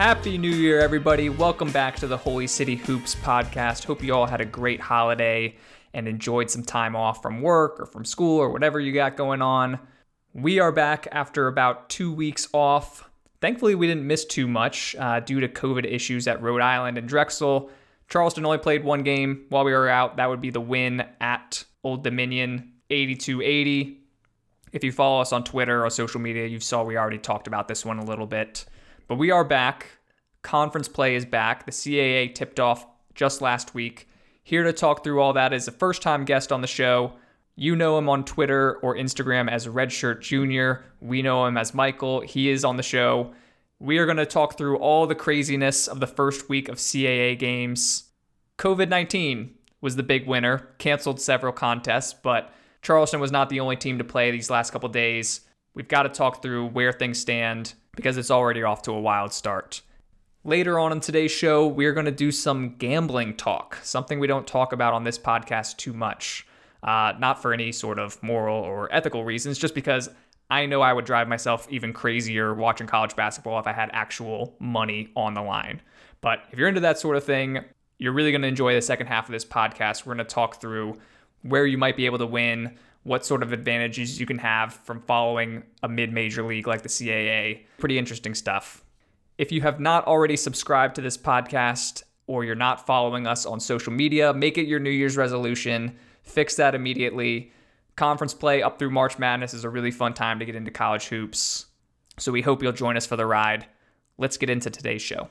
Happy New Year, everybody. Welcome back to the Holy City Hoops podcast. Hope you all had a great holiday and enjoyed some time off from work or from school or whatever you got going on. We are back after about two weeks off. Thankfully, we didn't miss too much uh, due to COVID issues at Rhode Island and Drexel. Charleston only played one game while we were out. That would be the win at Old Dominion 82 80. If you follow us on Twitter or social media, you saw we already talked about this one a little bit. But we are back. Conference play is back. The CAA tipped off just last week. Here to talk through all that is a first time guest on the show. You know him on Twitter or Instagram as Redshirt Jr. We know him as Michael. He is on the show. We are going to talk through all the craziness of the first week of CAA games. COVID 19 was the big winner, canceled several contests, but Charleston was not the only team to play these last couple days. We've got to talk through where things stand because it's already off to a wild start. Later on in today's show, we're going to do some gambling talk, something we don't talk about on this podcast too much. Uh, not for any sort of moral or ethical reasons, just because I know I would drive myself even crazier watching college basketball if I had actual money on the line. But if you're into that sort of thing, you're really going to enjoy the second half of this podcast. We're going to talk through where you might be able to win, what sort of advantages you can have from following a mid major league like the CAA. Pretty interesting stuff. If you have not already subscribed to this podcast or you're not following us on social media, make it your New Year's resolution. Fix that immediately. Conference play up through March Madness is a really fun time to get into college hoops. So we hope you'll join us for the ride. Let's get into today's show.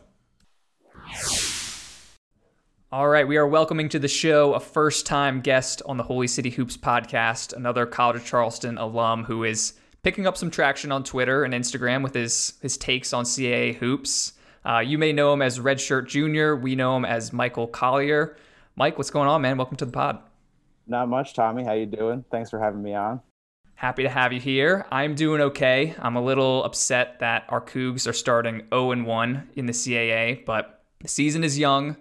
All right, we are welcoming to the show a first time guest on the Holy City Hoops podcast, another College of Charleston alum who is picking up some traction on Twitter and Instagram with his, his takes on CAA hoops. Uh, you may know him as Redshirt Jr., we know him as Michael Collier. Mike, what's going on, man? Welcome to the pod. Not much, Tommy. How you doing? Thanks for having me on. Happy to have you here. I'm doing okay. I'm a little upset that our Cougs are starting 0 1 in the CAA, but the season is young.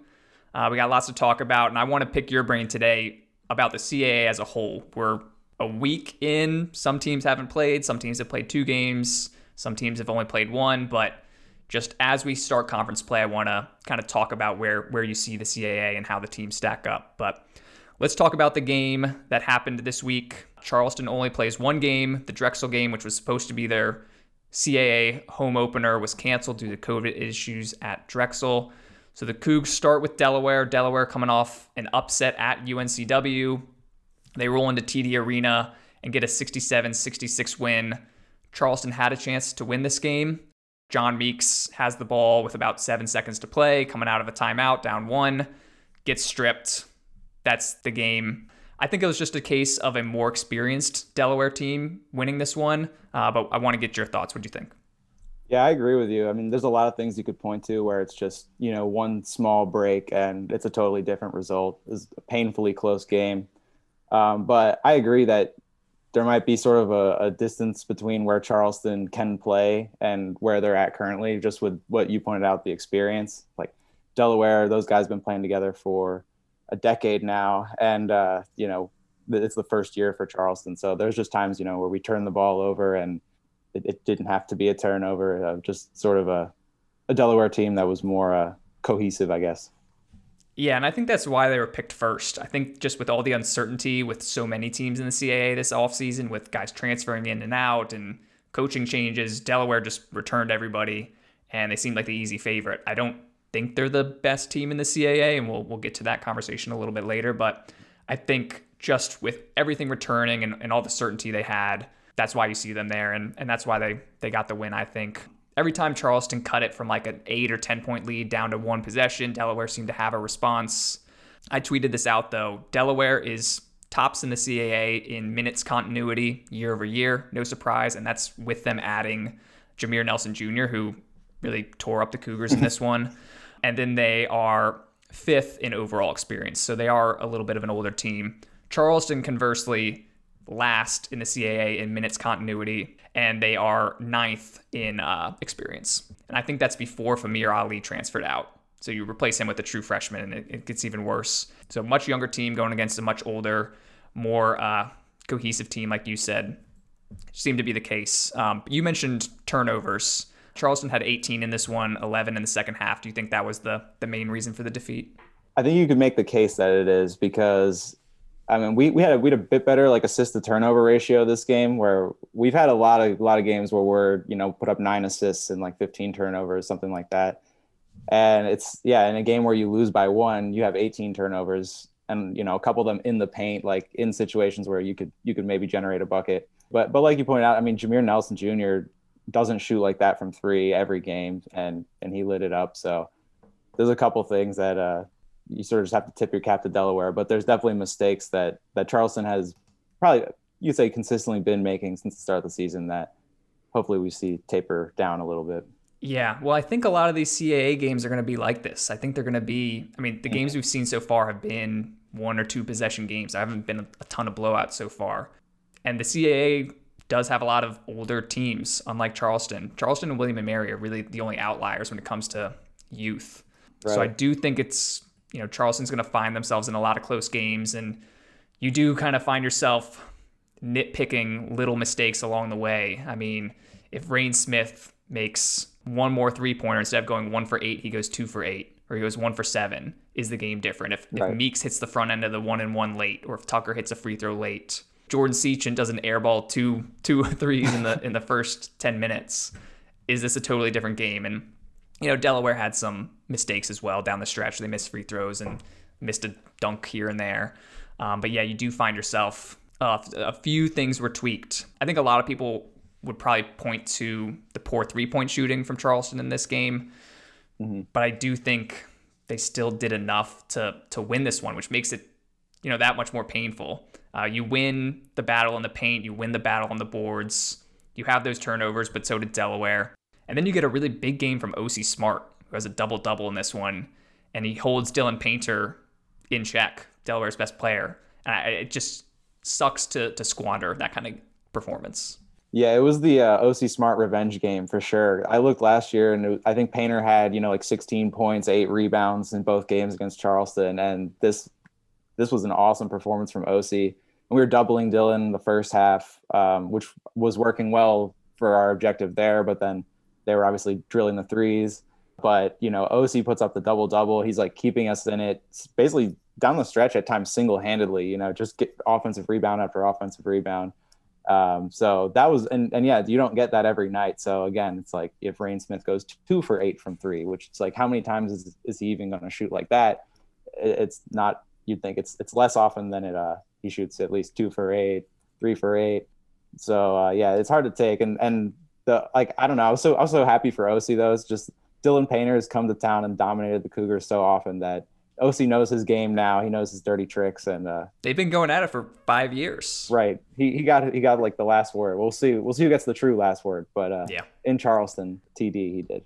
Uh, we got lots to talk about, and I want to pick your brain today about the CAA as a whole. We're a week in. Some teams haven't played. Some teams have played two games. Some teams have only played one. But just as we start conference play, I want to kind of talk about where where you see the CAA and how the teams stack up. But let's talk about the game that happened this week. Charleston only plays one game. The Drexel game, which was supposed to be their CAA home opener, was canceled due to COVID issues at Drexel. So the Cougs start with Delaware. Delaware coming off an upset at UNCW. They roll into TD Arena and get a 67 66 win. Charleston had a chance to win this game. John Meeks has the ball with about seven seconds to play, coming out of a timeout, down one, gets stripped. That's the game. I think it was just a case of a more experienced Delaware team winning this one, uh, but I want to get your thoughts. What do you think? Yeah, I agree with you. I mean, there's a lot of things you could point to where it's just, you know, one small break and it's a totally different result. It's a painfully close game. Um, but I agree that there might be sort of a, a, distance between where Charleston can play and where they're at currently, just with what you pointed out, the experience. Like Delaware, those guys have been playing together for a decade now. And, uh, you know, it's the first year for Charleston. So there's just times, you know, where we turn the ball over and it, it didn't have to be a turnover. Uh, just sort of a, a Delaware team that was more uh, cohesive, I guess. Yeah, and I think that's why they were picked first. I think just with all the uncertainty with so many teams in the CAA this offseason, with guys transferring in and out and coaching changes, Delaware just returned everybody and they seemed like the easy favorite. I don't think they're the best team in the CAA, and we'll we'll get to that conversation a little bit later. But I think just with everything returning and, and all the certainty they had, that's why you see them there, and and that's why they they got the win. I think every time Charleston cut it from like an eight or ten point lead down to one possession, Delaware seemed to have a response. I tweeted this out though. Delaware is tops in the CAA in minutes continuity year over year. No surprise, and that's with them adding Jameer Nelson Jr., who really tore up the Cougars in this one. And then they are fifth in overall experience. So they are a little bit of an older team. Charleston, conversely, last in the CAA in minutes continuity, and they are ninth in uh, experience. And I think that's before Famir Ali transferred out. So you replace him with a true freshman, and it, it gets even worse. So much younger team going against a much older, more uh, cohesive team, like you said, seemed to be the case. Um, you mentioned turnovers. Charleston had 18 in this one, 11 in the second half. Do you think that was the the main reason for the defeat? I think you could make the case that it is because I mean we, we had a, we had a bit better like assist to turnover ratio this game where we've had a lot of a lot of games where we're you know put up nine assists and like 15 turnovers something like that and it's yeah in a game where you lose by one you have 18 turnovers and you know a couple of them in the paint like in situations where you could you could maybe generate a bucket but but like you pointed out I mean Jameer Nelson Jr. doesn't shoot like that from three every game and and he lit it up so there's a couple things that uh you sort of just have to tip your cap to Delaware but there's definitely mistakes that that Charleston has probably you say consistently been making since the start of the season that hopefully we see taper down a little bit. Yeah, well, I think a lot of these CAA games are going to be like this. I think they're going to be. I mean, the mm. games we've seen so far have been one or two possession games. I haven't been a ton of blowouts so far, and the CAA does have a lot of older teams, unlike Charleston. Charleston and William and Mary are really the only outliers when it comes to youth. Right. So I do think it's you know Charleston's going to find themselves in a lot of close games, and you do kind of find yourself nitpicking little mistakes along the way. I mean, if Reyne Smith makes one more three pointer instead of going one for eight, he goes two for eight, or he goes one for seven. Is the game different? If, right. if Meeks hits the front end of the one and one late, or if Tucker hits a free throw late, Jordan Seachin does an airball two two threes in the in the first ten minutes. Is this a totally different game? And you know, Delaware had some mistakes as well down the stretch. They missed free throws and missed a dunk here and there. Um, but yeah, you do find yourself uh, a few things were tweaked. I think a lot of people would probably point to the poor three point shooting from Charleston in this game. Mm-hmm. But I do think they still did enough to to win this one, which makes it you know that much more painful. Uh, you win the battle in the paint, you win the battle on the boards. You have those turnovers, but so did Delaware. And then you get a really big game from Osi Smart, who has a double double in this one, and he holds Dylan Painter in check, Delaware's best player. And I, it just sucks to to squander that kind of performance. Yeah, it was the uh, Osi Smart revenge game for sure. I looked last year, and I think Painter had you know like 16 points, eight rebounds in both games against Charleston, and this this was an awesome performance from Osi. And we were doubling Dylan the first half, um, which was working well for our objective there. But then they were obviously drilling the threes. But you know, Osi puts up the double double. He's like keeping us in it, basically down the stretch at times single handedly. You know, just get offensive rebound after offensive rebound. Um, so that was, and, and yeah, you don't get that every night. So again, it's like if Reyne Smith goes two for eight from three, which it's like, how many times is, is he even going to shoot like that? It's not, you'd think it's, it's less often than it, uh, he shoots at least two for eight, three for eight. So, uh, yeah, it's hard to take. And, and the, like, I don't know. I was so, I was so happy for Osi though. It's just Dylan Painter has come to town and dominated the Cougars so often that Osi knows his game now. He knows his dirty tricks, and uh, they've been going at it for five years. Right. He he got he got like the last word. We'll see. We'll see who gets the true last word. But uh, yeah, in Charleston, TD he did.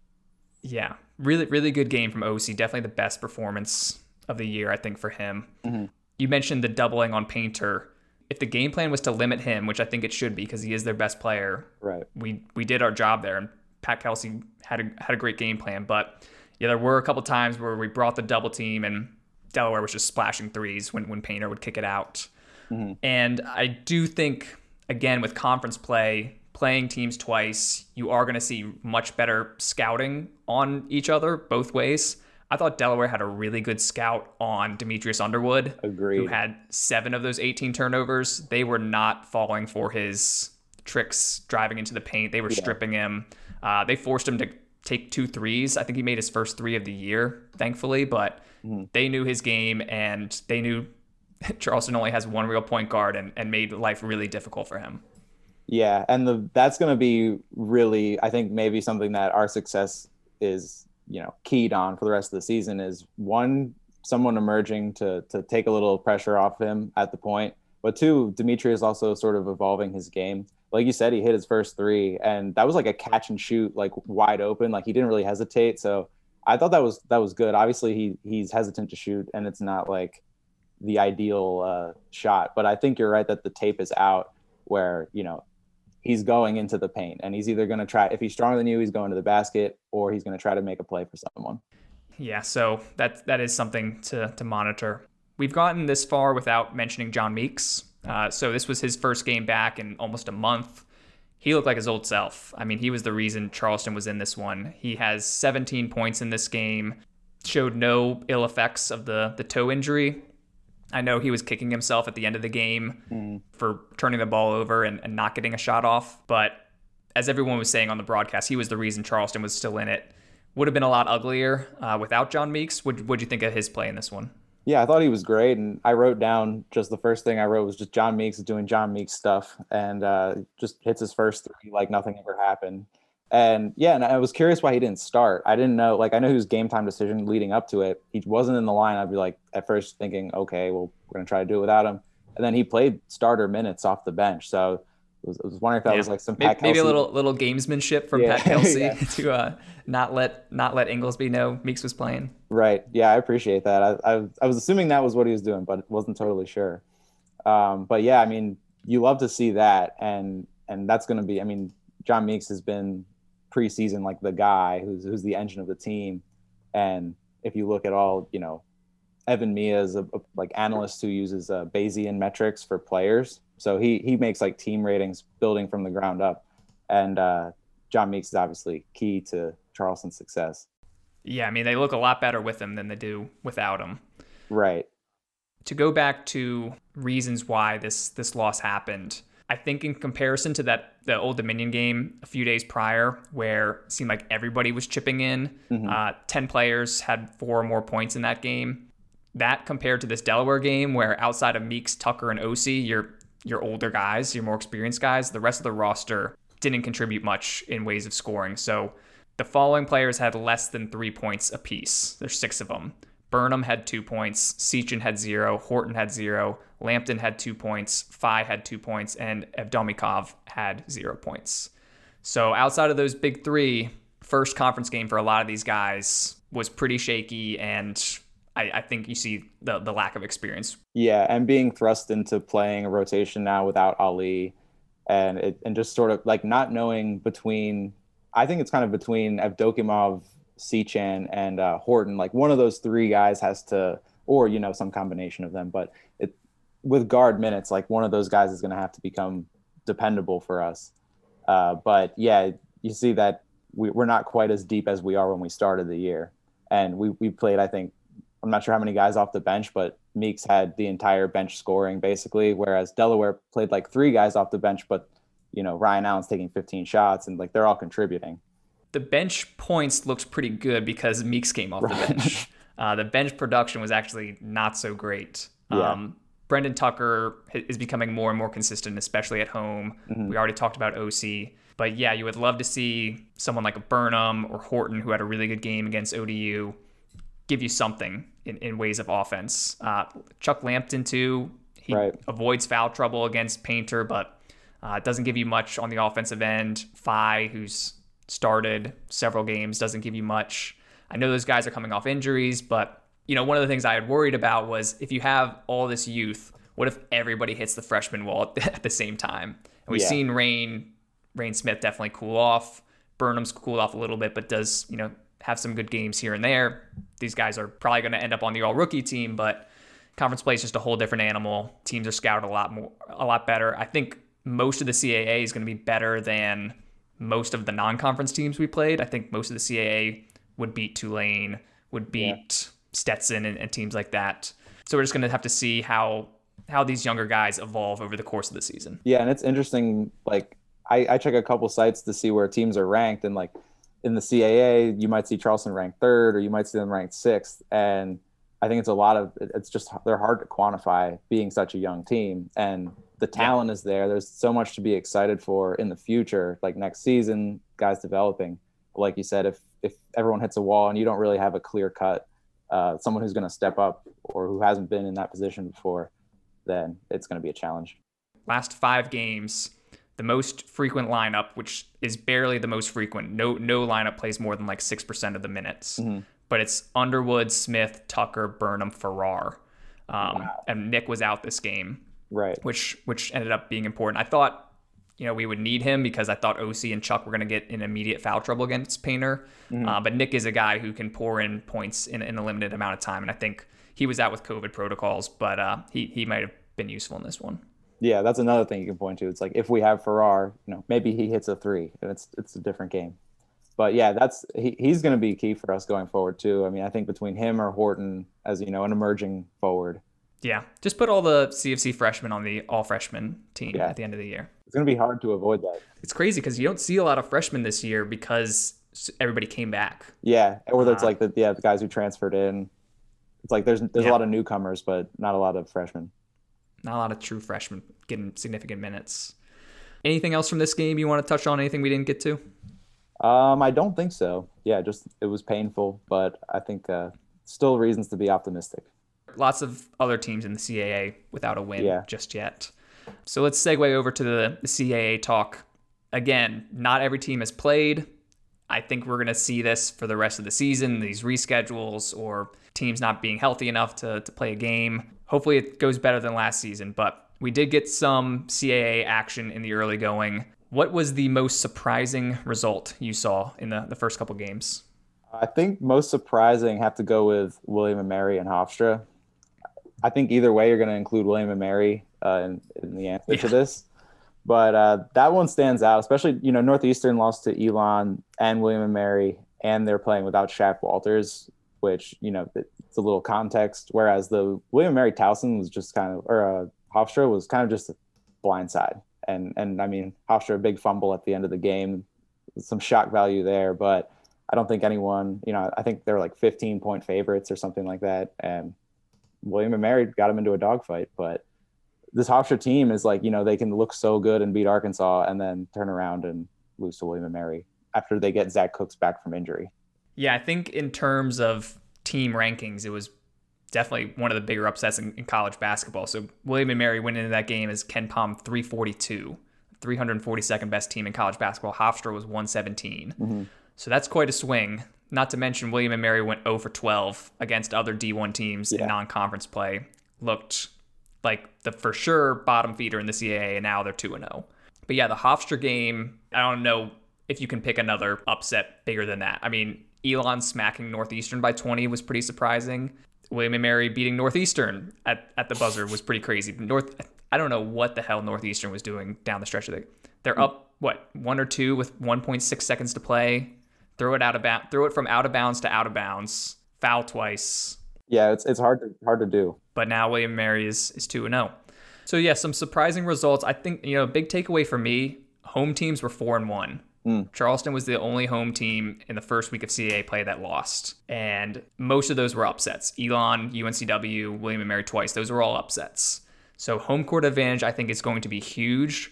Yeah, really really good game from Osi. Definitely the best performance of the year, I think, for him. Mm-hmm. You mentioned the doubling on Painter. If the game plan was to limit him, which I think it should be because he is their best player, right? We we did our job there, and Pat Kelsey had a had a great game plan, but yeah, there were a couple times where we brought the double team and Delaware was just splashing threes when, when Painter would kick it out. Mm-hmm. And I do think, again, with conference play, playing teams twice, you are going to see much better scouting on each other both ways. I thought Delaware had a really good scout on Dimitrius Underwood, Agreed. who had seven of those 18 turnovers. They were not falling for his tricks driving into the paint. They were yeah. stripping him. Uh, they forced him to take two threes. I think he made his first three of the year, thankfully, but mm-hmm. they knew his game and they knew Charleston only has one real point guard and, and made life really difficult for him. Yeah, and the that's going to be really, I think, maybe something that our success is, you know, keyed on for the rest of the season is one, someone emerging to to take a little pressure off him at the point, but two, Dimitri is also sort of evolving his game like you said, he hit his first three, and that was like a catch and shoot, like wide open. Like he didn't really hesitate. So I thought that was that was good. Obviously, he he's hesitant to shoot, and it's not like the ideal uh, shot. But I think you're right that the tape is out where you know he's going into the paint, and he's either going to try if he's stronger than you, he's going to the basket, or he's going to try to make a play for someone. Yeah, so that that is something to to monitor. We've gotten this far without mentioning John Meeks. Uh, so this was his first game back in almost a month. he looked like his old self. I mean, he was the reason Charleston was in this one. He has 17 points in this game, showed no ill effects of the the toe injury. I know he was kicking himself at the end of the game mm. for turning the ball over and, and not getting a shot off, but as everyone was saying on the broadcast, he was the reason Charleston was still in it. Would have been a lot uglier uh, without John Meeks. What would you think of his play in this one? Yeah, I thought he was great, and I wrote down just the first thing I wrote was just John Meeks doing John Meeks stuff, and uh, just hits his first three like nothing ever happened. And yeah, and I was curious why he didn't start. I didn't know, like I know was game time decision leading up to it. He wasn't in the line. I'd be like at first thinking, okay, well we're gonna try to do it without him, and then he played starter minutes off the bench, so was, I was wondering if that yeah. was like some maybe, maybe, a little little gamesmanship from yeah. Pat Kelsey yeah. to uh, not let not let Inglesby know Meeks was playing. Right. Yeah, I appreciate that. I, I, I was assuming that was what he was doing, but wasn't totally sure. Um, but yeah, I mean, you love to see that, and and that's going to be. I mean, John Meeks has been preseason like the guy who's who's the engine of the team, and if you look at all, you know, Evan Miya is a, a like analyst who uses uh, Bayesian metrics for players so he he makes like team ratings building from the ground up, and uh, John Meeks is obviously key to Charleston's success. Yeah, I mean they look a lot better with him than they do without him. Right. To go back to reasons why this this loss happened, I think in comparison to that the Old Dominion game a few days prior, where it seemed like everybody was chipping in, mm-hmm. uh, ten players had four or more points in that game. That compared to this Delaware game, where outside of Meeks, Tucker, and Osi, you're your older guys, your more experienced guys. The rest of the roster didn't contribute much in ways of scoring. So the following players had less than three points apiece. There's six of them. Burnham had two points, Sechin had zero, Horton had zero, Lampton had two points, Phi had two points, and Evdokimov had zero points. So outside of those big three, first conference game for a lot of these guys was pretty shaky and I, I, think you see the the lack of experience. Yeah, and being thrust into playing a rotation now without Ali, and it, and just sort of like not knowing between. I think it's kind of between Evdokimov, Sechin, and uh, Horton. Like one of those three guys has to, or you know, some combination of them. But it with guard minutes, like one of those guys is going to have to become dependable for us. Uh, but yeah, you see that we, we're not quite as deep as we are when we started the year, and we we played I think I'm not sure how many guys off the bench, but Meeks had the entire bench scoring basically, whereas Delaware played like three guys off the bench, but you know Ryan Allen's taking 15 shots and like they're all contributing. The bench points looked pretty good because Meeks came off right. the bench. Uh, the bench production was actually not so great. Yeah. Um, Brendan Tucker is becoming more and more consistent, especially at home. Mm-hmm. We already talked about Osi. But yeah, you would love to see someone like a Burnham or Horton who had a really good game against ODU give you something in, in ways of offense. Uh, Chuck Lampton too. He right. avoids foul trouble against Painter, but uh, doesn't give you much on the offensive end. Phi, who's started several games, doesn't give you much. I know those guys are coming off injuries, but you know one of the things I had worried about was if you have all this youth, what if everybody hits the freshman wall at the same time? And we've yeah. seen Reyne Reyne Smith definitely cool off. Burnham's cooled off a little bit, but does you know have some good games here and there. These guys are probably going to end up on the all rookie team, but conference play is just a whole different animal. Teams are scouted a lot more, a lot better. I think most of the CAA is going to be better than most of the non-conference teams we played. I think most of the CAA would beat Tulane, would beat yeah. Stetson and, and teams like that. So we're just going to have to see how how these younger guys evolve over the course of the season. Yeah, and it's interesting. Like I, I check a couple sites to see where teams are ranked, and like in the CAA, you might see Charleston ranked third, or you might see them ranked sixth. And I think it's a lot of it's just they're hard to quantify being such a young team, and the talent yeah. is there. There's so much to be excited for in the future, like next season, guys developing. Like you said, if if everyone hits a wall and you don't really have a clear cut, uh, someone who's going to step up or who hasn't been in that position before, then it's going to be a challenge. Last five games, the most frequent lineup, which is barely the most frequent. No no lineup plays more than like six percent of the minutes. Mm-hmm. But it's Underwood, Smith, Tucker, Burnham, Farrar, um, wow. and Nick was out this game, right? Which which ended up being important. I thought you know we would need him because I thought Osi and Chuck were going to get in immediate foul trouble against Painter. Mm-hmm. Uh, but Nick is a guy who can pour in points in, in a limited amount of time, and I think he was out with COVID protocols, but uh, he he might have been useful in this one. Yeah, that's another thing you can point to. It's like if we have Farrar, you know, maybe he hits a three, and it's it's a different game. But yeah, that's he, he's going to be key for us going forward too. I mean, I think between him or Horton as you know an emerging forward. Yeah, just put all the CFC freshmen on the all freshman team yeah. at the end of the year. It's going to be hard to avoid that. It's crazy because you don't see a lot of freshmen this year because everybody came back. Yeah, or uh, it's like the yeah the guys who transferred in. It's like there's there's yeah. a lot of newcomers, but not a lot of freshmen. Not a lot of true freshmen getting significant minutes. Anything else from this game you want to touch on? Anything we didn't get to? Um, I don't think so. Yeah, just it was painful, but I think uh, still reasons to be optimistic. Lots of other teams in the CAA without a win yeah. just yet. So let's segue over to the, the CAA talk. Again, not every team has played. I think we're going to see this for the rest of the season, these reschedules or teams not being healthy enough to, to play a game. Hopefully, it goes better than last season, but we did get some CAA action in the early going. What was the most surprising result you saw in the, the first couple games? I think most surprising have to go with William and Mary and Hofstra. I think either way, you're going to include William and Mary uh, in, in, the answer yeah. to this. But uh, that one stands out, especially you know Northeastern lost to Elon and William and Mary, and they're playing without Shaq Walters, which you know it's a little context. Whereas the William Mary Towson was just kind of, or uh, Hofstra was kind of just a blindside. And and I mean Hofstra a big fumble at the end of the game, some shock value there, but I don't think anyone, you know, I think they're like 15 point favorites or something like that. And William and Mary got them into a dogfight, but this Hofstra team is like, you know, they can look so good and beat Arkansas and then turn around and lose to William and Mary after they get Zach Cooks back from injury. Yeah, I think in terms of team rankings, it was definitely one of the bigger upsets in, in college basketball. So William and Mary went into that game as KenPom 342, 342nd best team in college basketball. Hofstra was 117. Mm-hmm. So that's quite a swing. Not to mention William and Mary went 0 for 12 against other D1 teams yeah. in non-conference play. Looked like the for sure bottom feeder in the CAA, and now they're 2 0. But yeah, the Hofstra game, I don't know if you can pick another upset bigger than that. I mean, Elon smacking Northeastern by 20 was pretty surprising. William and Mary beating Northeastern at, at the buzzer was pretty crazy. North, I don't know what the hell Northeastern was doing down the stretch of the. They're up what one or two with 1.6 seconds to play. Throw it out of bounds. Throw it from out of bounds to out of bounds. Foul twice. Yeah, it's it's hard to hard to do. But now William Mary is is two and zero. Oh. So yeah, some surprising results. I think you know, big takeaway for me: home teams were four and one. Mm. Charleston was the only home team in the first week of CAA play that lost. And most of those were upsets. Elon, UNCW, William and Mary twice. Those were all upsets. So home court advantage, I think, is going to be huge,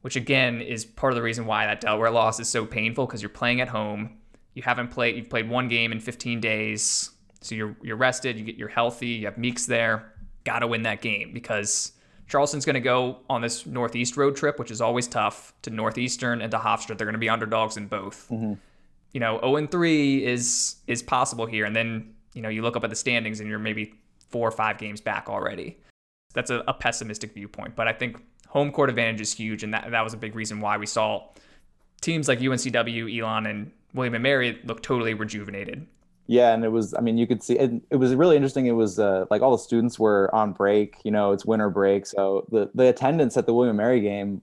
which again is part of the reason why that Delaware loss is so painful because you're playing at home. You haven't played, you've played one game in 15 days. So you're, you're rested, you get, you're healthy, you have Meeks there. Got to win that game because Charleston's going to go on this Northeast road trip, which is always tough, to Northeastern and to Hofstra. They're going to be underdogs in both. Mm-hmm. You know, 0 and 3 is is possible here. And then, you know, you look up at the standings and you're maybe four or five games back already. That's a, a pessimistic viewpoint. But I think home court advantage is huge. And that, that was a big reason why we saw teams like UNCW, Elon, and William and Mary look totally rejuvenated yeah and it was i mean you could see it, it was really interesting it was uh, like all the students were on break you know it's winter break so the the attendance at the william mary game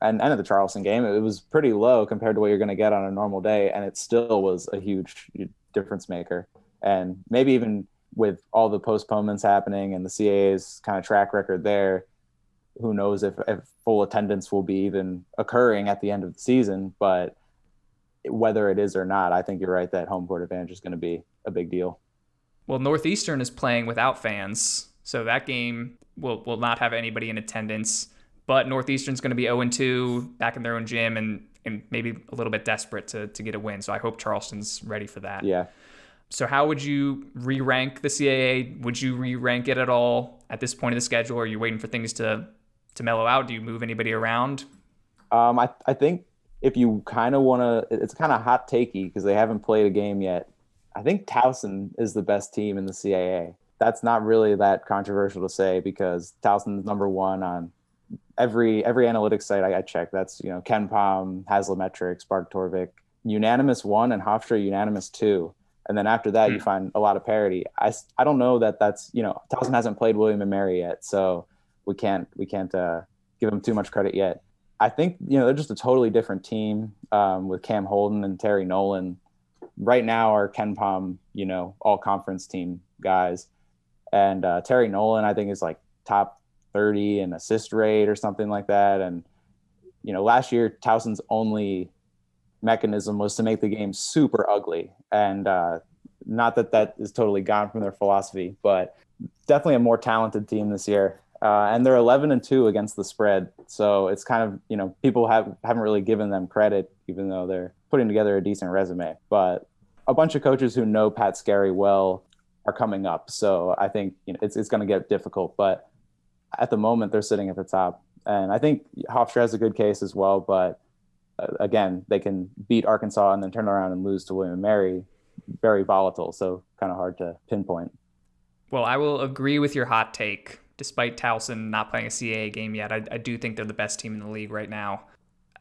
and, and at the charleston game it was pretty low compared to what you're going to get on a normal day and it still was a huge difference maker. And maybe even with all the postponements happening and the CAA's kind of track record there who knows if, if full attendance will be even occurring at the end of the season but whether it is or not, I think you're right that home court advantage is going to be a big deal. Well, Northeastern is playing without fans, so that game will will not have anybody in attendance. But Northeastern's going to be 0 2 back in their own gym and and maybe a little bit desperate to to get a win. So I hope Charleston's ready for that. Yeah. So how would you re-rank the CAA? Would you re-rank it at all at this point of the schedule? Or are you waiting for things to to mellow out? Do you move anybody around? Um, I I think if you kind of want to, it's kind of hot takey because they haven't played a game yet. I think Towson is the best team in the CAA. That's not really that controversial to say because Towson's number one on every every analytics site I, I check. That's you know KenPom, Haslametrics, Bart Torvik, unanimous one, and Hofstra unanimous two. And then after that, mm. you hmm. find a lot of parity. I, I don't know that that's you know Towson hasn't played William and Mary yet, so we can't we can't uh, give them too much credit yet. I think you know they're just a totally different team um, with Cam Holden and Terry Nolan. Right now, are KenPom, you know, all conference team guys, and uh, Terry Nolan I think is like top thirty in assist rate or something like that. And you know, last year Towson's only mechanism was to make the game super ugly, and uh, not that that is totally gone from their philosophy, but definitely a more talented team this year uh, and they're 11 and 2 against the spread. So it's kind of you know people have haven't really given them credit even though they're putting together a decent resume. But a bunch of coaches who know pat skerry well are coming up. So i think you know it's, it's going to get difficult. But at the moment they're sitting at the top. And i think hofstra has a good case as well. But uh, again they can beat arkansas and then turn around and lose to william and mary. Very volatile. So kind of hard to pinpoint. Well i will agree with your hot take despite Towson not playing a CAA game yet, I, I do think they're the best team in the league right now.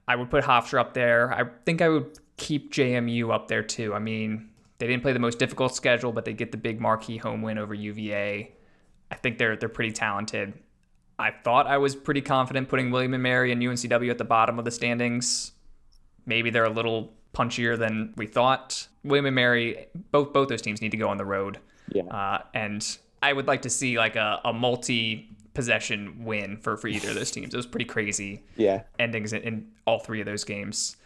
I would put Hofstra up there. I think I would keep JMU up there too. I mean, they didn't play the most difficult schedule, but they get the big marquee home win over UVA. I think they're they're pretty talented. I thought I was pretty confident putting William and Mary and UNCW at the bottom of the standings. Maybe they're a little punchier than we thought. William and Mary, both both those teams need to go on the road. Yeah. Uh, and I would like to see like a, a multi possession win for, for either of those teams. It was pretty crazy. Yeah. Endings in, in all three of those games.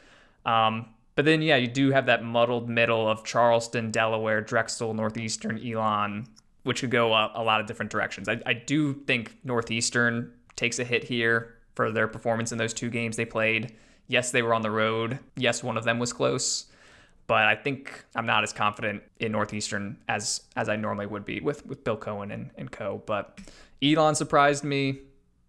Um, but then, yeah, you do have that muddled middle of Charleston, Delaware, Drexel, Northeastern, Elon, which could go a, a lot of different directions. I, I do think Northeastern takes a hit here for their performance in those two games they played. Yes, they were on the road. Yes, one of them was close but I think I'm not as confident in Northeastern as as I normally would be with with Bill Coen and, and co. But Elon surprised me,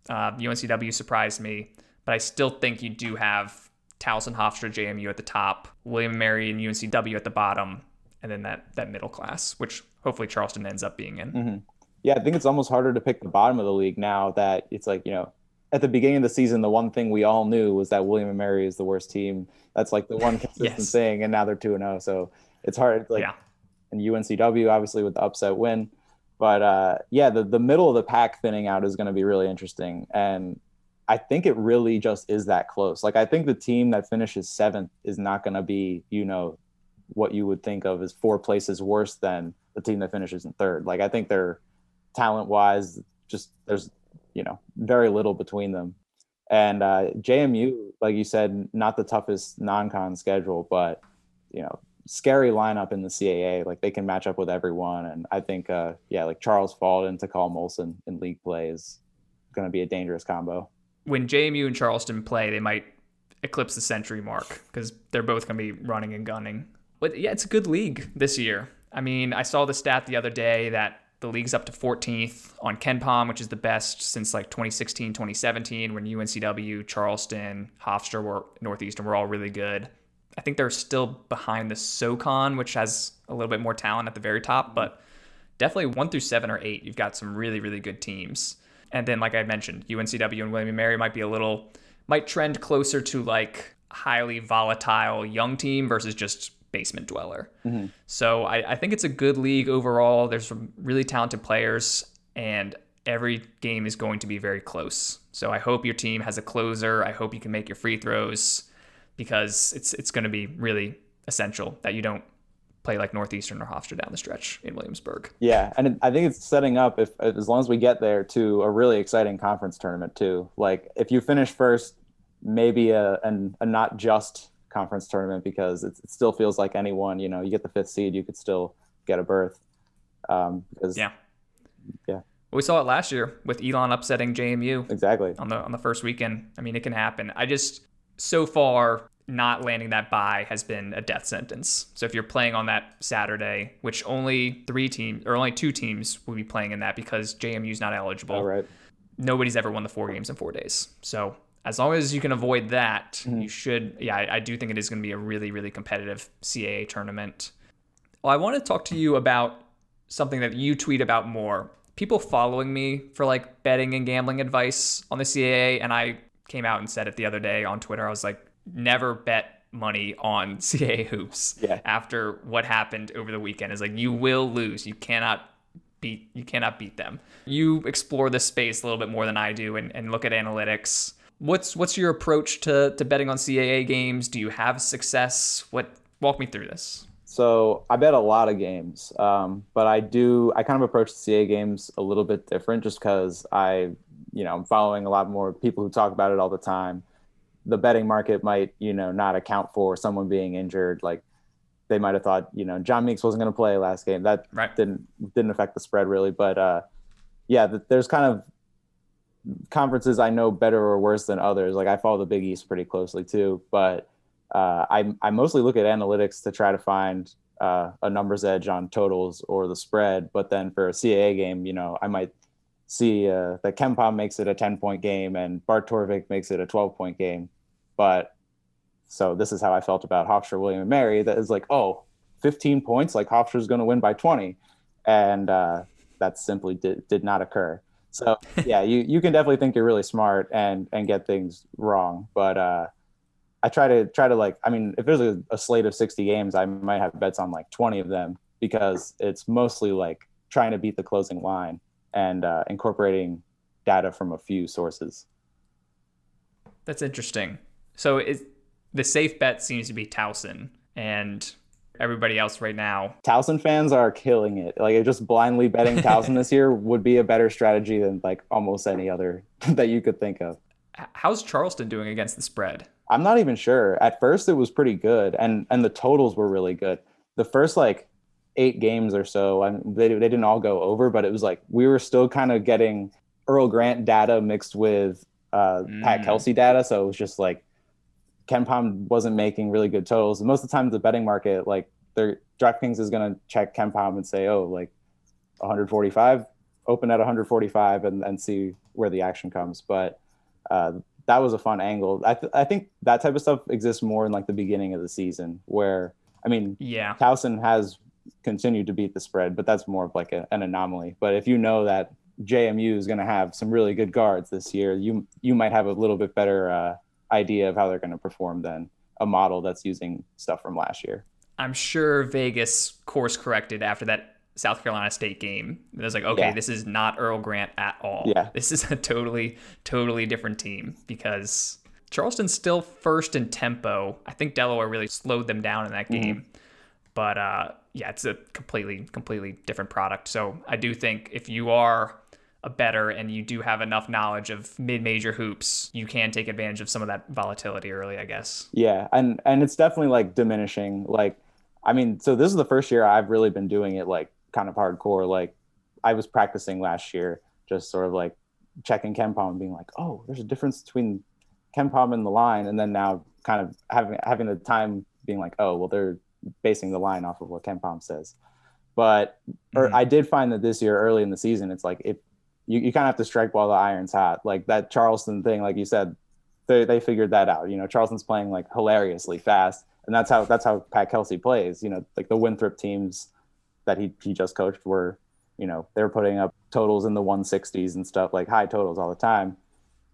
uh, UNCW surprised me, but I still think you do have Towson, Hofstra, JMU at the top, William Mary and UNCW at the bottom, and then that that middle class, which hopefully Charleston ends up being in. Mm-hmm. Yeah, I think it's almost harder to pick the bottom of the league now that it's like you know at the beginning of the season, the one thing we all knew was that William and Mary is the worst team. That's like the one consistent yes. thing, and now they're two and zero. Oh, so it's hard. Like, yeah. and UNCW obviously with the upset win, but uh, yeah, the the middle of the pack thinning out is going to be really interesting, and I think it really just is that close. Like, I think the team that finishes seventh is not going to be, you know, what you would think of as four places worse than the team that finishes in third. Like, I think they're talent wise, just there's you know very little between them. And uh, JMU, like you said, not the toughest non-con schedule, but you know scary lineup in the CAA. Like they can match up with everyone, and I think uh, yeah, like Charles Falden Takal Molson in league play is going to be a dangerous combo. When JMU and Charleston play, they might eclipse the century mark because they're both going to be running and gunning. But yeah, it's a good league this year. I mean, I saw the stat the other day that the league's up to 14th on KenPom, which is the best since like 2016, 2017, when UNCW, Charleston, Hofstra, were, Northeastern were all really good. I think they're still behind the SoCon, which has a little bit more talent at the very top, but definitely one through seven or eight, you've got some really, really good teams. And then, like I mentioned, UNCW and William and Mary might be a little, might trend closer to like highly volatile young team versus just basement dweller. Mm-hmm. So I, I think it's a good league overall. There's some really talented players, and every game is going to be very close. So I hope your team has a closer. I hope you can make your free throws because it's it's going to be really essential that you don't play like Northeastern or Hofstra down the stretch in Williamsburg. Yeah, and I think it's setting up if as long as we get there to a really exciting conference tournament too. Like if you finish first, maybe a and a not just conference tournament because it, it, still feels like anyone, you know, you get the fifth seed, you could still get a berth. Um, because yeah, yeah. we saw it last year with Elon upsetting JMU. Exactly on the on the first weekend. I mean, it can happen. I just so far not landing that bye has been a death sentence. So if you're playing on that Saturday, which only three teams or only two teams will be playing in that because JMU's not eligible. All right. Nobody's ever won the four games in four days. So as long as you can avoid that, mm-hmm. you should. Yeah, I, I, do think it is going to be a really, really competitive CAA tournament. Well, I want to talk to you about something that you tweet about more. People following me for like betting and gambling advice on the CAA, and I came out and said it the other day on Twitter. I was like, never bet money on CAA hoops yeah. after what happened over the weekend. Is like you will lose. You cannot beat you cannot beat them. You explore this space a little bit more than I do and, and look at analytics. What's what's your approach to, to betting on CAA games? Do you have success? What walk me through this? So I bet a lot of games, um, but I do I kind of approach the CAA games a little bit different, just because I, you know, I'm following a lot more people who talk about it all the time. The betting market might, you know, not account for someone being injured. Like they might have thought, you know, John Meeks wasn't going to play last game. That right. didn't didn't affect the spread really, but uh, yeah, there's kind of conferences I know better or worse than others. Like I follow the Big East pretty closely too, but uh, I I mostly look at analytics to try to find uh, a numbers edge on totals or the spread. But then for a CAA game, you know, I might see uh, that KenPom makes it a 10 point game and Bart Torvik makes it a 12 point game. But so this is how I felt about Hofstra, William and Mary. That is like, oh, 15 points, like Hofstra's going to win by 20, and uh, that simply did, did not occur. So yeah, you you can definitely think you're really smart and and get things wrong, but uh, I try to try to like I mean, if there's a, a, slate of 60 games, I might have bets on like 20 of them because it's mostly like trying to beat the closing line and uh, incorporating data from a few sources. That's interesting. So is the safe bet seems to be Towson and everybody else right now. Towson fans are killing it. Like just blindly betting Towson this year would be a better strategy than like almost any other that you could think of. How's Charleston doing against the spread? I'm not even sure. At first it was pretty good and and the totals were really good. The first like eight games or so, and they they didn't all go over, but it was like we were still kind of getting Earl Grant data mixed with uh, mm. Pat Kelsey data, so it was just like KenPom wasn't making really good totals. And most of the time, the betting market, like their DraftKings is going to check KenPom and say, oh, like 145, open at 145 and, and see where the action comes. But uh, that was a fun angle. I, th- I think that type of stuff exists more in like the beginning of the season where, I mean, yeah, Towson has continued to beat the spread, but that's more of like a, an anomaly. But if you know that JMU is going to have some really good guards this year, you you might have a little bit better uh, idea of how they're going to perform than a model that's using stuff from last year. I'm sure Vegas course corrected after that South Carolina State game. It was like, okay, yeah. this is not Earl Grant at all. Yeah. This is a totally, totally different team because Charleston's still first in tempo. I think Delaware really slowed them down in that mm-hmm. game. Mm-hmm. But uh, yeah, it's a completely, completely different product. So I do think if you are a better and you do have enough knowledge of mid-major hoops, you can take advantage of some of that volatility early, I guess. Yeah, and and it's definitely like diminishing. Like, I mean, so this is the first year I've really been doing it like kind of hardcore. Like, I was practicing last year, just sort of like checking KenPom and being like, oh, there's a difference between KenPom and the line, and then now kind of having having the time being like, oh, well, they're basing the line off of what KenPom says. But mm-hmm. I did find that this year, early in the season, it's like it you, you kind of have to strike while the iron's hot. Like that Charleston thing, like you said, they, they figured that out. You know, Charleston's playing like hilariously fast, and that's how that's how Pat Kelsey plays. You know, like the Winthrop teams that he he just coached were, you know, they were putting up totals in the 160s and stuff, like high totals all the time.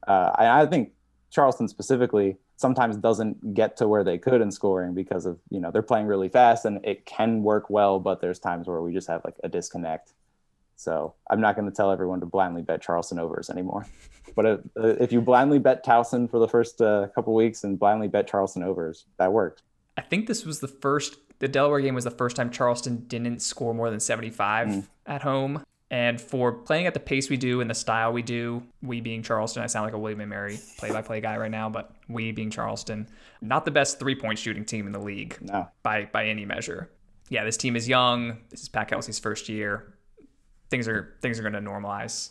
Uh, I, I think Charleston specifically sometimes doesn't get to where they could in scoring because of you know they're playing really fast and it can work well, but there's times where we just have like a disconnect. So I'm not going to tell everyone to blindly bet Charleston overs anymore. But if, if you blindly bet Towson for the first uh, couple weeks and blindly bet Charleston overs, that worked. I think this was the first. The Delaware game was the first time Charleston didn't score more than 75 mm. at home. And for playing at the pace we do and the style we do, we being Charleston, I sound like a William and Mary play-by-play guy right now, but we being Charleston, not the best three-point shooting team in the league no. by by any measure. Yeah, this team is young. This is Pat Kelsey's first year things are things are going to normalize.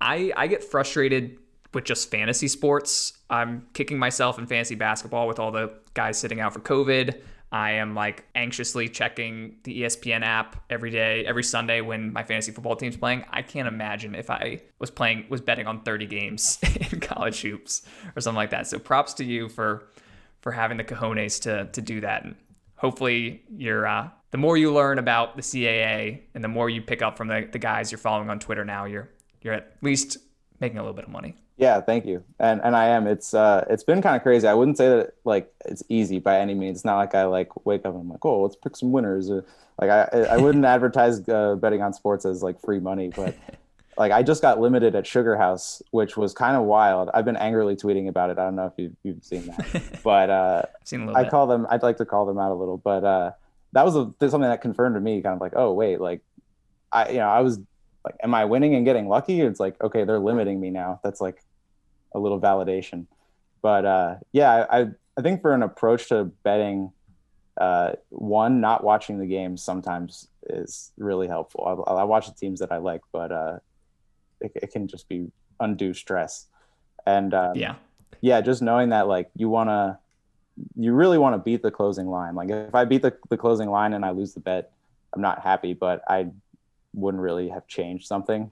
I I get frustrated with just fantasy sports. I'm kicking myself in fantasy basketball with all the guys sitting out for COVID. I am like anxiously checking the ESPN app every day, every Sunday when my fantasy football team's playing. I can't imagine if I was playing was betting on 30 games in college hoops or something like that. So props to you for for having the cojones to to do that. And hopefully you're uh, the more you learn about the CAA and the more you pick up from the, the guys you're following on Twitter now, you're you're at least making a little bit of money. Yeah, thank you. And and I am. It's uh it's been kind of crazy. I wouldn't say that like it's easy by any means. It's not like I like wake up and I'm like, oh, let's pick some winners. Like I I wouldn't advertise uh, betting on sports as like free money, but like I just got limited at Sugar House, which was kind of wild. I've been angrily tweeting about it. I don't know if you've, you've seen that, but uh, seen I bit. call them. I'd like to call them out a little, but uh, that was a, something that confirmed to me, kind of like, oh wait, like I you know I was like, am I winning and getting lucky? It's like okay, they're limiting me now. That's like a little validation. But uh, yeah, I I think for an approach to betting, uh, one not watching the games sometimes is really helpful. I, I watch the teams that I like, but uh, it, it can just be undue stress. And um, yeah, yeah, just knowing that like you want to, you really want to beat the closing line. Like if I beat the, the closing line and I lose the bet, I'm not happy, but I wouldn't really have changed something.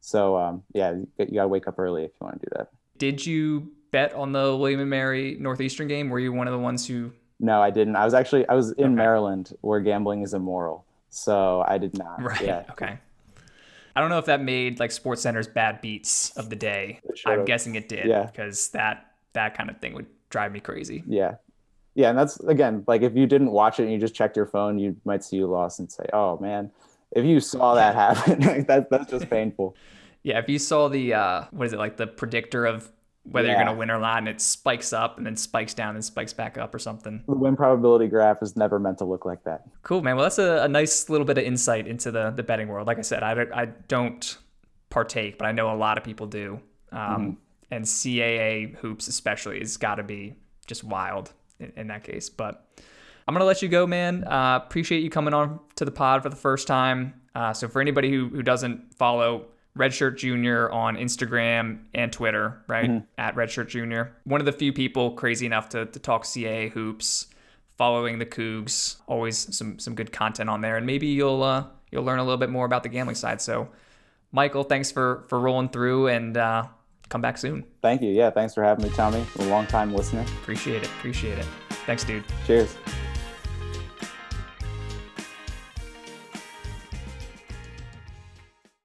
So um, yeah, you, you gotta wake up early if you want to do that. Did you bet on the William and Mary Northeastern game? Were you one of the ones who? No, I didn't. I was actually I was in okay. Maryland where gambling is immoral, so I did not. Right. Yeah. Okay. I don't know if that made like SportsCenter's bad beats of the day. I'm guessing it did. Yeah. Because that that kind of thing would drive me crazy. Yeah. Yeah, and that's again like if you didn't watch it and you just checked your phone, you might see you lost and say, "Oh man." If you saw that happen, like that that's just painful. Yeah, if you saw the uh, what is it like the predictor of whether yeah. you're going to win or not, and it spikes up and then spikes down and spikes back up or something. The win probability graph is never meant to look like that. Cool, man. Well, that's a, a nice little bit of insight into the the betting world. Like I said, I, I don't partake, but I know a lot of people do. Um, mm-hmm. And CAA hoops, especially, has got to be just wild in, in, that case. But I'm gonna let you go, man. Uh, appreciate you coming on to the pod for the first time. Uh, so for anybody who who doesn't follow Redshirt Junior on Instagram and Twitter, right? Mm-hmm. At Redshirt Junior. One of the few people crazy enough to, to talk CAA hoops, following the Cougs. Always some some good content on there, and maybe you'll uh, you'll learn a little bit more about the gambling side. So, Michael, thanks for for rolling through, and uh, come back soon. Thank you. Yeah, thanks for having me, Tommy. A long time listener. Appreciate it. Appreciate it. Thanks, dude. Cheers.